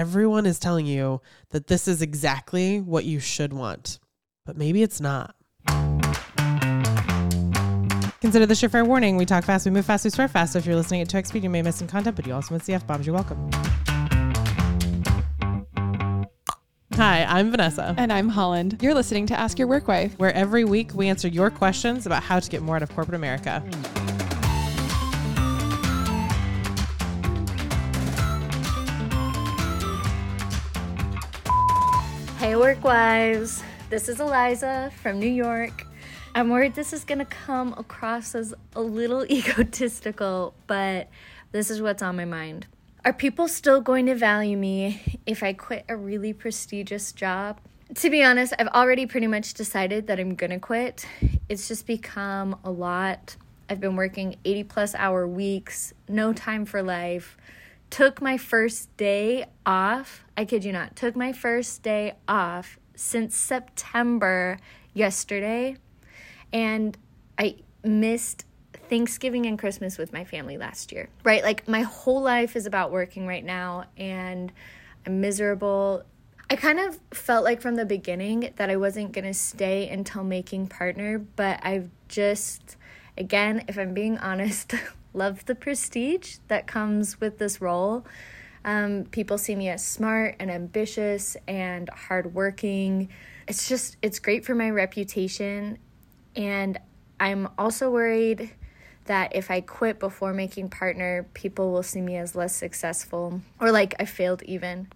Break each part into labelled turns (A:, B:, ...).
A: everyone is telling you that this is exactly what you should want, but maybe it's not.
B: Consider this your fair warning. We talk fast, we move fast, we swear fast. So if you're listening at 2x speed, you may miss some content, but you also miss the F bombs. You're welcome. Hi, I'm Vanessa,
C: And I'm Holland. You're listening to Ask Your Work Wife.
B: where every week we answer your questions about how to get more out of corporate America.
D: Work wives. This is Eliza from New York. I'm worried this is going to come across as a little egotistical, but this is what's on my mind. Are people still going to value me if I quit a really prestigious job? To be honest, I've already pretty much decided that I'm going to quit. It's just become a lot. I've been working 80 plus hour weeks, no time for life took my first day off. I kid you not, took my first day off since September yesterday. And I missed Thanksgiving and Christmas with my family last year, right? Like my whole life is about working right now and I'm miserable. I kind of felt like from the beginning that I wasn't going to stay until making partner, but I've just, again, if I'm being honest, love the prestige that comes with this role. Um, people see me as smart and ambitious and hardworking. It's just, it's great for my reputation. And I'm also worried that if I quit before making partner, people will see me as less successful or like I failed even.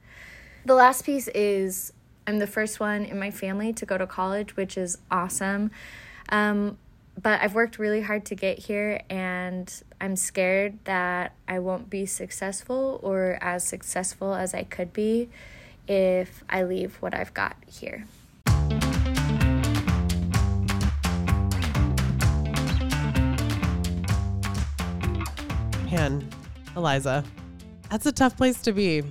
D: The last piece is I'm the first one in my family to go to college, which is awesome. Um, but I've worked really hard to get here, and I'm scared that I won't be successful or as successful as I could be if I leave what I've got here.
A: Man, Eliza, that's a tough place to be.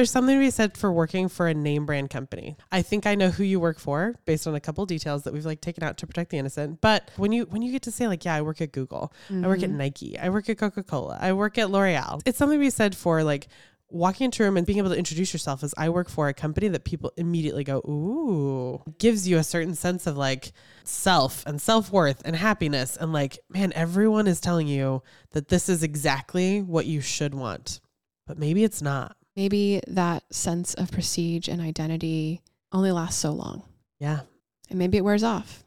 A: There's something to be said for working for a name brand company. I think I know who you work for based on a couple details that we've like taken out to protect the innocent. But when you when you get to say like, yeah, I work at Google, I work at mm-hmm. Nike, I work at Coca-Cola, I work at L'Oreal. It's something to be said for like walking into a room and being able to introduce yourself as I work for a company that people immediately go, ooh, gives you a certain sense of like self and self worth and happiness. And like, man, everyone is telling you that this is exactly what you should want, but maybe it's not.
C: Maybe that sense of prestige and identity only lasts so long.
A: Yeah.
C: And maybe it wears off.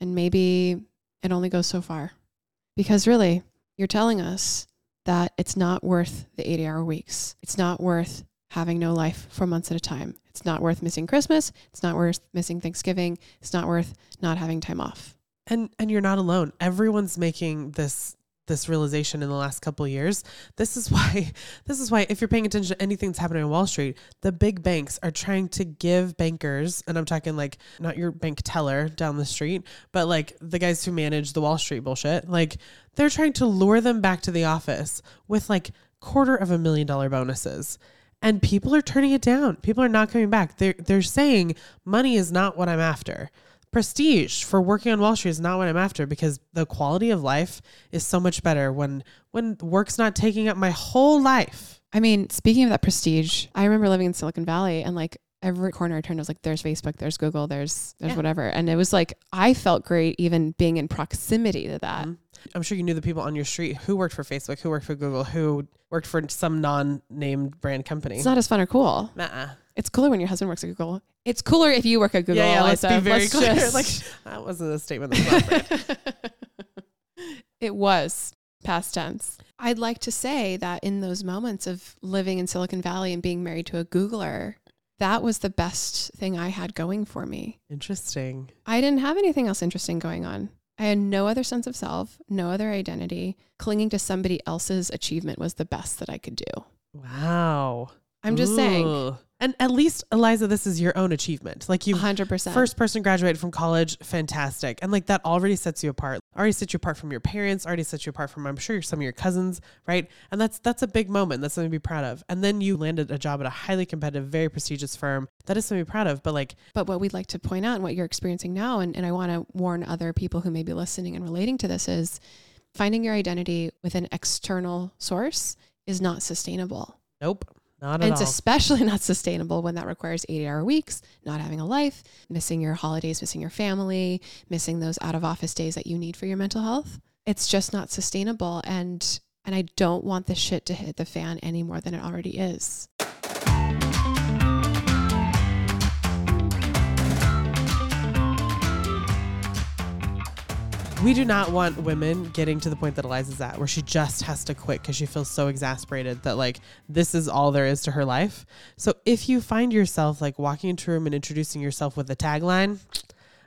C: And maybe it only goes so far. Because really, you're telling us that it's not worth the 80 hour weeks. It's not worth having no life for months at a time. It's not worth missing Christmas. It's not worth missing Thanksgiving. It's not worth not having time off.
A: And and you're not alone. Everyone's making this this realization in the last couple years. This is why this is why if you're paying attention to anything that's happening on Wall Street, the big banks are trying to give bankers, and I'm talking like not your bank teller down the street, but like the guys who manage the Wall Street bullshit, like they're trying to lure them back to the office with like quarter of a million dollar bonuses. And people are turning it down. People are not coming back. They're they're saying money is not what I'm after prestige for working on Wall Street is not what I'm after because the quality of life is so much better when when work's not taking up my whole life.
C: I mean, speaking of that prestige, I remember living in Silicon Valley and like every corner I turned, I was like, there's Facebook, there's Google, there's there's
A: Yeah.
C: whatever. And it was like I felt great even being in proximity to that.
A: Mhm. I'm sure you knew the people on your street who worked for Facebook, who worked for Google, who worked for some non-named brand company.
C: It's not as fun or cool.
A: Nuh-uh.
C: It's cooler when your husband works at Google. It's cooler if you work at Google.
A: Yeah, yeah. Let's be very
C: Let's
A: clear.
C: just-
A: Like that wasn't a statement. That was
C: it was past tense. I'd like to say that in those moments of living in Silicon Valley and being married to a Googler, that was the best thing I had going for me.
A: Interesting.
C: I didn't have anything else interesting going on. I had no other sense of self, no other identity. Clinging to somebody else's achievement was the best that I could do.
A: Wow.
C: I'm just saying,
A: And at least, Eliza, this is your own achievement. Like you
C: 100%.
A: first person graduated from college, fantastic. And like that already sets you apart. Already sets you apart from your parents, already sets you apart from I'm sure some of your cousins, right? And that's that's a big moment. That's something to be proud of. And then you landed a job at a highly competitive, very prestigious firm. That is something to be proud of. But like
C: But what we'd like to point out and what you're experiencing now, and, and I want to warn other people who may be listening and relating to this, is finding your identity with an external source is not sustainable.
A: Nope. Not
C: and it's
A: all.
C: especially not sustainable when that requires 80 hour weeks, not having a life, missing your holidays, missing your family, missing those out of office days that you need for your mental health. It's just not sustainable. And and I don't want this shit to hit the fan any more than it already is.
A: We do not want women getting to the point that Eliza's at, where she just has to quit because she feels so exasperated that like this is all there is to her life. So if you find yourself like walking into a room and introducing yourself with a tagline,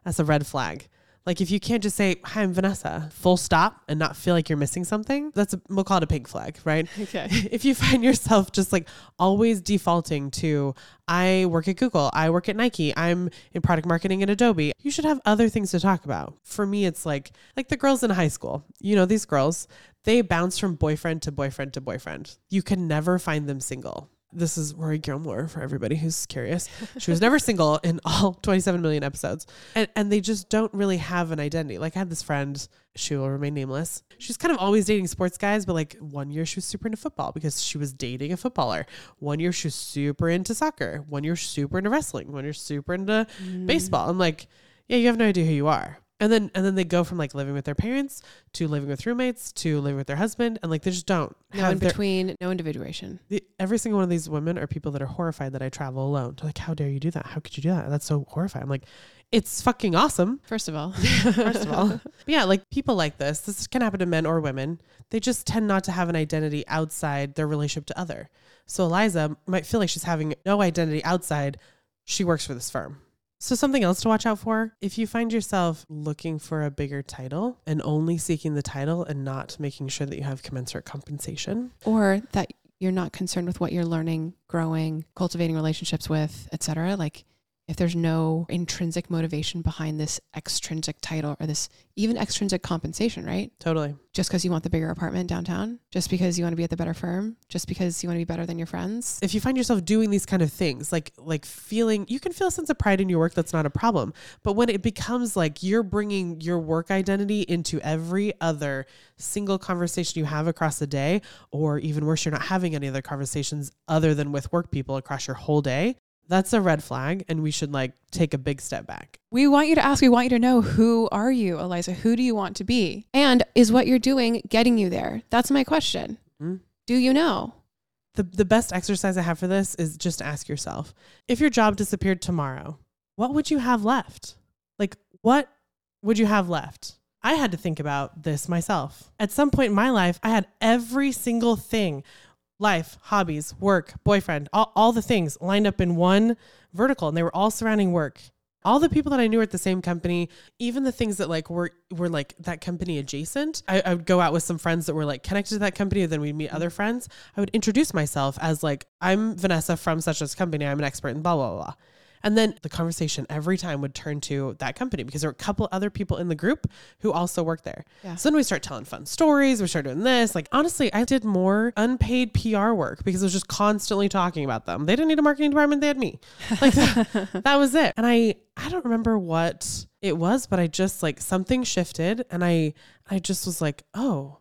A: that's a red flag. Like if you can't just say, "Hi, I'm Vanessa," full stop, and not feel like you're missing something, that's a we'll call it a pink flag, right?
C: Okay.
A: if you find yourself just like always defaulting to I work at Google, I work at Nike, I'm in product marketing at Adobe, you should have other things to talk about. For me it's like like the girls in high school. You know, these girls, they bounce from boyfriend to boyfriend to boyfriend. You can never find them single. This is Rory Gilmore for everybody who's curious. She was never single in all 27 million episodes. And and they just don't really have an identity. Like I had this friend, she will remain nameless. She's kind of always dating sports guys, but like one year she was super into football because she was dating a footballer. One year she was super into soccer. One year super into wrestling. One year super into mm. baseball. I'm like, yeah, you have no idea who you are. And then and then they go from like living with their parents to living with roommates to living with their husband and like they just don't
C: No
A: have
C: in
A: their,
C: between, no individuation.
A: the, every single one of these women are people that are horrified that I travel alone. They're like, how dare you do that? How could you do that? That's so horrifying. I'm like, it's fucking awesome.
C: First of all.
A: First of all, But yeah, like people like this, this can happen to men or women. They just tend not to have an identity outside their relationship to other. So Eliza might feel like she's having no identity outside. She works for this firm. So something else to watch out for, if you find yourself looking for a bigger title and only seeking the title and not making sure that you have commensurate compensation,
C: or that you're not concerned with what you're learning, growing, cultivating relationships with, etc. Like if there's no intrinsic motivation behind this extrinsic title or this even extrinsic compensation, right?
A: totally.
C: Just because you want the bigger apartment downtown, just because you want to be at the better firm, just because you want to be better than your friends.
A: if you find yourself doing these kind of things like like feeling you can feel a sense of pride in your work that's not a problem but when it becomes like you're bringing your work identity into every other single conversation you have across the day or even worse you're not having any other conversations other than with work people across your whole day that's a red flag and we should like take a big step back
E: We want you to ask, we want you to know who are you, Eliza? Who do you want to be?
C: And is what you're doing getting you there? That's my question.
A: Mm.
C: Do you know?
A: the, the best exercise I have for this is just ask yourself if your job disappeared tomorrow, what would you have left? Like, what would you have left? I had to think about this myself. At some point in my life, I had every single thing life, hobbies, work, boyfriend, all, all the things lined up in one vertical, and they were all surrounding work. All the people that I knew were at the same company, even the things that like were were like that company adjacent. I, I would go out with some friends that were like connected to that company, and then we'd meet other friends. I would introduce myself as like, I'm Vanessa from such as company. I'm an expert in blah blah blah. And then the conversation every time would turn to that company because there were a couple other people in the group who also worked there.
C: Yeah.
A: So then we start telling fun stories. We start doing this. Like honestly, I did more unpaid PR work because I was just constantly talking about them. They didn't need a marketing department; they had me. Like that, that was it. And I I don't remember what it was, but I just like something shifted, and I I just was like, oh,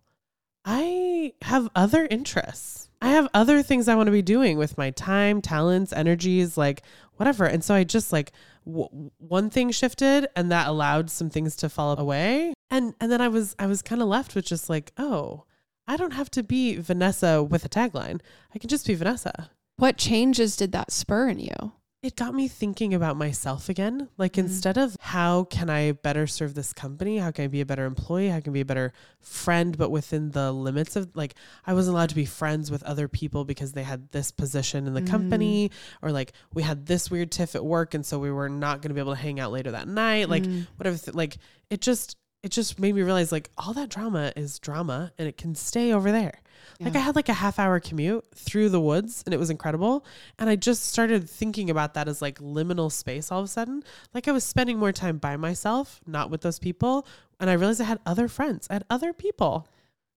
A: I have other interests. I have other things I want to be doing with my time, talents, energies, like whatever. And so I just like w- one thing shifted and that allowed some things to fall away. And and then I was I was kind of left with just like, oh, I don't have to be Vanessa with a tagline. I can just be Vanessa.
C: What changes did that spur in you?
A: It got me thinking about myself again. Like
C: Mhm.
A: instead of how can I better serve this company? How can I be a better employee? How can I be a better friend, but within the limits of like I wasn't allowed to be friends with other people because they had this position in the company or like we had this weird tiff at work and so we were not going to be able to hang out later that night. Like
C: Mm.
A: whatever th- like it just it just made me realize like all that drama is drama and it can stay over there. Like I had like a half hour commute through the woods and it was incredible. And I just started thinking about that as like liminal space all of a sudden. Like I was spending more time by myself, not with those people. And I realized I had other friends, I had other people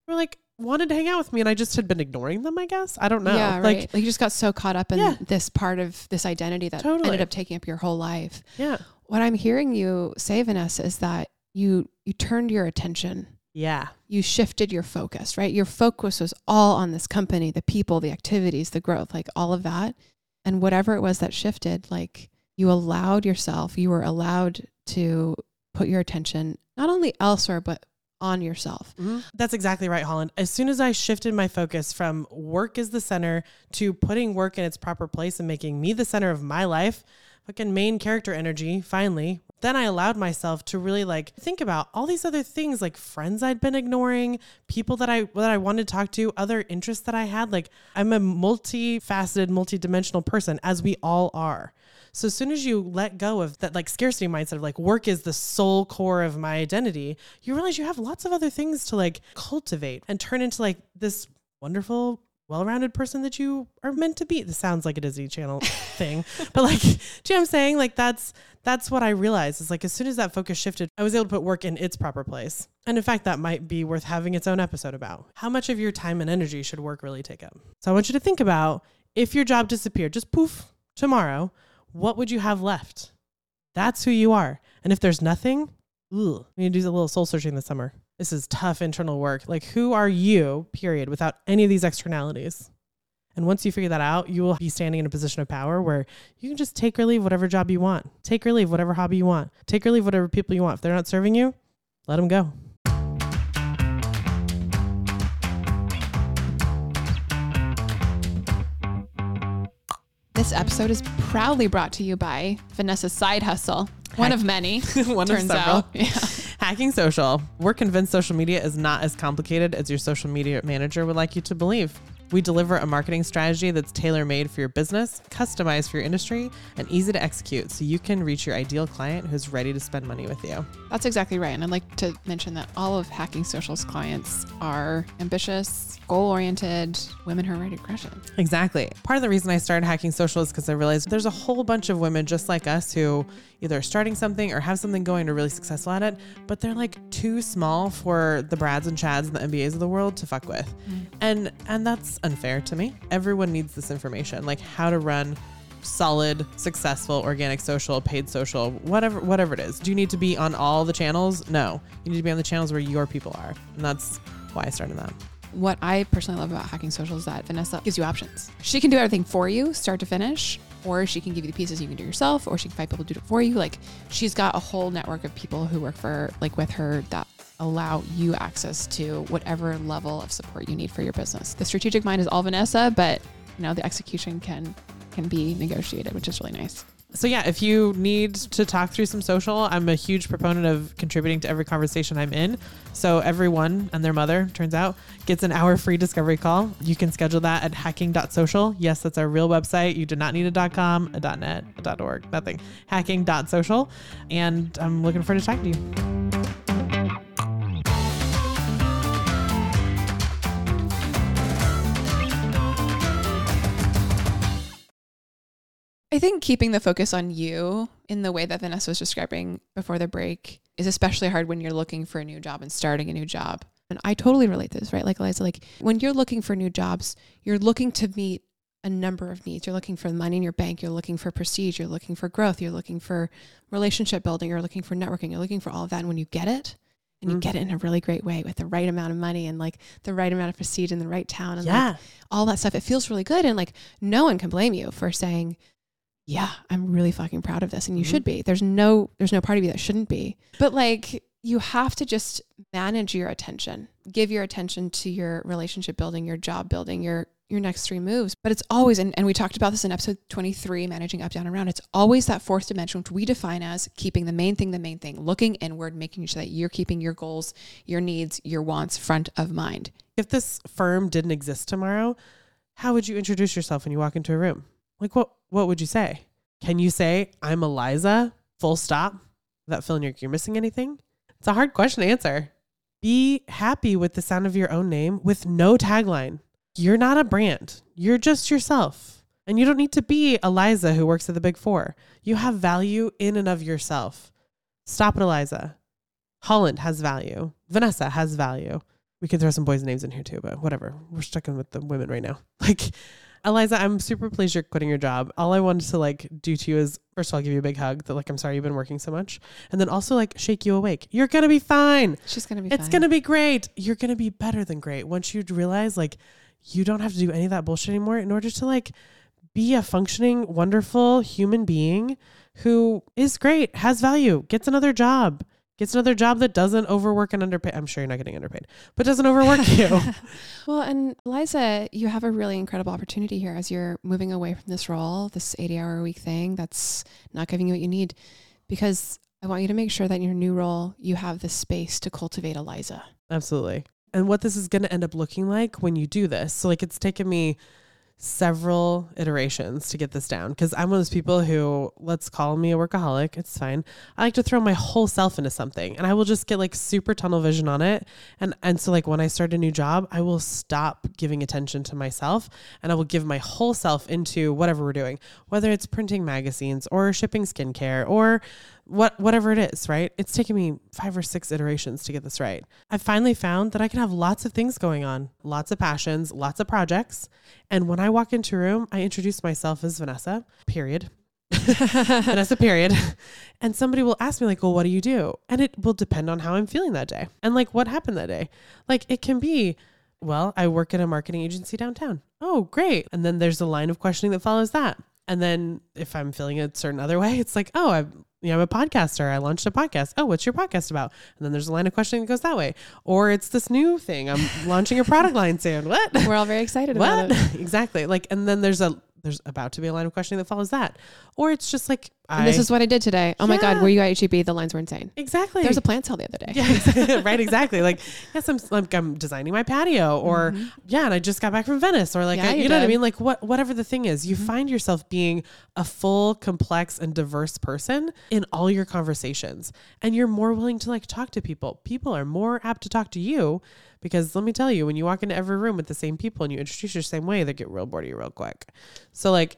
A: who were like wanted to hang out with me and I just had been ignoring them, I guess. I don't know.
C: Yeah,
A: Like
C: right. Like you just got so caught up in
A: Yeah.
C: this part of this identity that
A: Totally.
C: ended up taking up your whole life.
A: yeah.
C: What I'm hearing you say, Vanessa, is that you you turned your attention
A: Yeah.
C: You shifted your focus, right? Your focus was all on this company, the people, the activities, the growth, like all of that. And whatever it was that shifted, like you allowed yourself, you were allowed to put your attention not only elsewhere, but on yourself. Mm-hmm.
A: That's exactly right, Holland. As soon as I shifted my focus from work as the center to putting work in its proper place and making me the center of my life, fucking main character energy, finally, then I allowed myself to really like think about all these other things like friends I'd been ignoring, people that I that I wanted to talk to, other interests that I had. Like I'm a multifaceted, multidimensional person as we all are. So as soon as you let go of that like scarcity mindset of like work is the sole core of my identity, you realize you have lots of other things to like cultivate and turn into like this wonderful well-rounded person that you are meant to be. This sounds like a Disney Channel thing, but like, do you know what I'm saying? Like that's that's what I realized is like as soon as that focus shifted, I was able to put work in its proper place. And in fact, that might be worth having its own episode about. How much of your time and energy should work really take up? So I want you to think about if your job disappeared, just poof tomorrow, what would you have left? That's who you are. And if there's nothing, ugh, we need to do a little soul searching this summer. This is tough internal work. Like, who are you, period, without any of these externalities? And once you figure that out, you will be standing in a position of power where you can just take or leave whatever job you want, take or leave whatever hobby you want, take or leave whatever people you want. If they're not serving you, let them go.
E: This episode is proudly brought to you by Vanessa's Side Hustle, one of many.
A: One
E: turns
A: of several.
E: out. Yeah.
A: Hacking social. We're convinced social media is not as complicated as your social media manager would like you to believe. We deliver a marketing strategy that's tailor made for your business, customized for your industry, and easy to execute so you can reach your ideal client who's ready to spend money with you.
E: That's exactly right. And I'd like to mention that all of Hacking Social's clients are ambitious, goal oriented women who are ready to crush it.
A: Exactly. Part of the reason I started hacking social is because I realized there's a whole bunch of women just like us who either are starting something or have something going or really successful at it, but they're like too small for the Brads and Chads and the MBAs of the world to fuck with. Mm. And and that's unfair to me. Everyone needs this information, like how to run solid, successful, organic social, paid social, whatever whatever it is. Do you need to be on all the channels? No. You need to be on the channels where your people are. And that's why I started that.
E: What I personally love about Hacking Social is that Vanessa gives you options. She can do everything for you, start to finish, or she can give you the pieces you can do yourself, or she can find people to do it for you. Like she's got a whole network of people who work for like with her that allow you access to whatever level of support you need for your business. The strategic mind is all Vanessa, but you know the execution can can be negotiated, which is really nice.
A: So yeah, if you need to talk through some social, I'm a huge proponent of contributing to every conversation I'm in. So everyone and their mother, turns out, gets an hour free discovery call. You can schedule that at hacking.social. Yes, that's our real website. You do not need a .com, a .net, a .org, nothing. Hacking.social. And I'm looking forward to talking to you.
E: I think keeping the focus on you in the way that Vanessa was describing before the break is especially hard when you're looking for a new job and starting a new job.
C: And I totally relate to this, right? Like Eliza, like when you're looking for new jobs, you're looking to meet a number of needs. You're looking for money in your bank, you're looking for prestige, you're looking for growth, you're looking for relationship building, you're looking for networking, you're looking for all of that. And when you get it, and you
A: Mhm.
C: get it in a really great way with the right amount of money and like the right amount of prestige in the right town and like all that stuff, it feels really good. And like no one can blame you for saying, Yeah, I'm really fucking proud of this. And you
A: Mhm.
C: should be. There's no there's no part of you that shouldn't be. But like you have to just manage your attention. Give your attention to your relationship building, your job building, your your next three moves. But it's always and, and we talked about this in episode 23, managing up, down, and around. It's always that fourth dimension, which we define as keeping the main thing the main thing, looking inward, making sure that you're keeping your goals, your needs, your wants front of mind.
A: If this firm didn't exist tomorrow, how would you introduce yourself when you walk into a room? Like what what would you say? Can you say, I'm Eliza, full stop, without feeling like you're missing anything? It's a hard question to answer. Be happy with the sound of your own name with no tagline. You're not a brand. You're just yourself. And you don't need to be Eliza who works at the big four. You have value in and of yourself. Stop it, Eliza. Holland has value. Vanessa has value. We could throw some boys' names in here too, but whatever. We're sticking with the women right now. Like, Eliza, I'm super pleased you're quitting your job. All I wanted to like do to you is first of all give you a big hug that like I'm sorry you've been working so much. And then also like shake you awake. You're gonna be fine.
C: She's gonna be.
A: It's
C: fine.
A: gonna be great. You're gonna be better than great once you realize like you don't have to do any of that bullshit anymore in order to like be a functioning, wonderful human being who is great, has value, gets another job, gets another job that doesn't overwork and underpay. I'm sure you're not getting underpaid, but doesn't overwork you.
C: Well, and Eliza, you have a really incredible opportunity here as you're moving away from this role, this 80 hour a week thing that's not giving you what you need. Because I want you to make sure that in your new role, you have the space to cultivate Eliza.
A: Absolutely. And what this is going to end up looking like when you do this. So, like, it's taken me several iterations to get this down because I'm one of those people who, let's call me a workaholic. It's fine. I like to throw my whole self into something and I will just get like super tunnel vision on it. And, and so, like, when I start a new job, I will stop giving attention to myself and I will give my whole self into whatever we're doing, whether it's printing magazines or shipping skincare or what whatever it is, right? It's taken me five or six iterations to get this right. I've finally found that I can have lots of things going on, lots of passions, lots of projects. And when I walk into a room, I introduce myself as Vanessa, period. Vanessa, period. And somebody will ask me, like, well, what do you do? And it will depend on how I'm feeling that day and like what happened that day. Like, it can be, well, I work at a marketing agency downtown. Oh, great. And then there's a line of questioning that follows that. And then if I'm feeling a certain other way, it's like, oh, I'm, you know, I'm a podcaster. I launched a podcast. Oh, what's your podcast about? And then there's a line of questioning that goes that way. Or it's this new thing. I'm launching a product line soon. What?
C: We're all very excited about
A: what?
C: it.
A: exactly. Like, and then there's a there's about to be a line of questioning that follows that. Or it's just like
C: And this is what I did today. Oh my God,
A: Yeah.
C: were you at HEB? The lines were insane.
A: exactly.
C: There was a plant sale the other day.
A: Yeah, right, exactly. Like, yes, I'm like I'm designing my patio, or yeah, and I just got back from Venice, or like
C: Mm-hmm. Yeah,
A: I, you
C: you
A: know what I.
C: Mm-hmm.
A: mean. Like what, whatever the thing is, you find yourself being a full, complex, and diverse person in all your conversations, and you're more willing to like talk to people. People are more apt to talk to you because let me tell you, when you walk into every room with the same people and you introduce your same way, they get real bored of you real quick. So like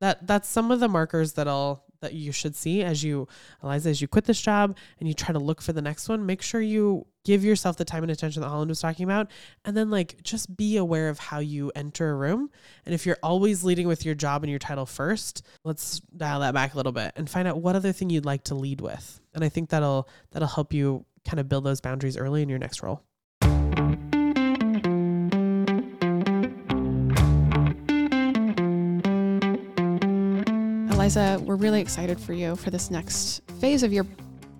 A: that that's some of the markers that'll that you should see as you Eliza as you quit this job and you try to look for the next one. Make sure you give yourself the time and attention that Holland was talking about. And then like just be aware of how you enter a room. And if you're always leading with your job and your title first let's dial that back a little bit and find out what other thing you'd like to lead with. And I think that'll that'll help you kind of build those boundaries early in your next role
C: Eliza, we're really excited for you for this next phase of your,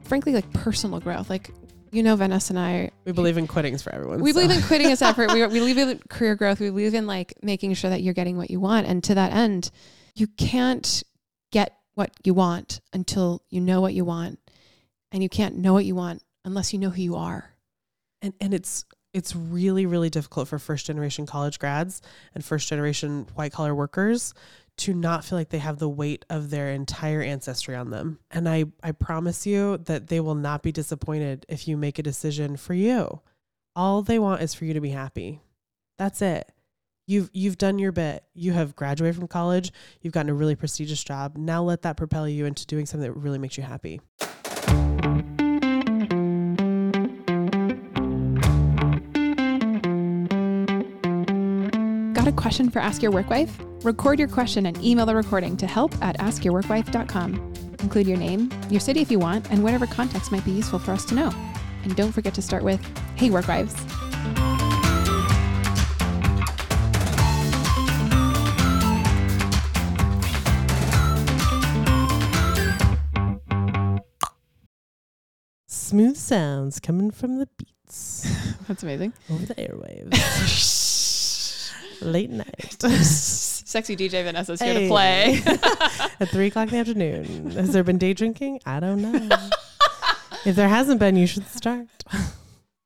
C: frankly, like personal growth. Like, you know, Vanessa and I,
A: we believe in quittings for everyone
C: we
A: so.
C: believe in quitting as effort. We, we believe in career growth. We believe in like making sure that you're getting what you want. And to that end, you can't get what you want until you know what you want. And you can't know what you want unless you know who you are.
A: and and it's it's really really difficult for first generation college grads and first generation white collar workers to not feel like they have the weight of their entire ancestry on them. And i i promise you that they will not be disappointed if you make a decision for you. All they want is for you to be happy. That's it. You've you've done your bit. You have graduated from college. You've gotten a really prestigious job. Now let that propel you into doing something that really makes you happy
E: Got a question for Ask Your Work Wife? Record your question and email the recording to help at askyourworkwife.com. Include your name, your city if you want, and whatever context might be useful for us to know. And don't forget to start with, Hey, Work Wives.
A: smooth sounds coming from the beats
C: That's amazing.
A: over the airwaves late night
C: Sexy DJ Vanessa's here
A: Hey.
C: to play.
A: at three o'clock in the afternoon. Has there been day drinking? I don't know. if there hasn't been, you should start.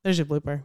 A: There's your blooper.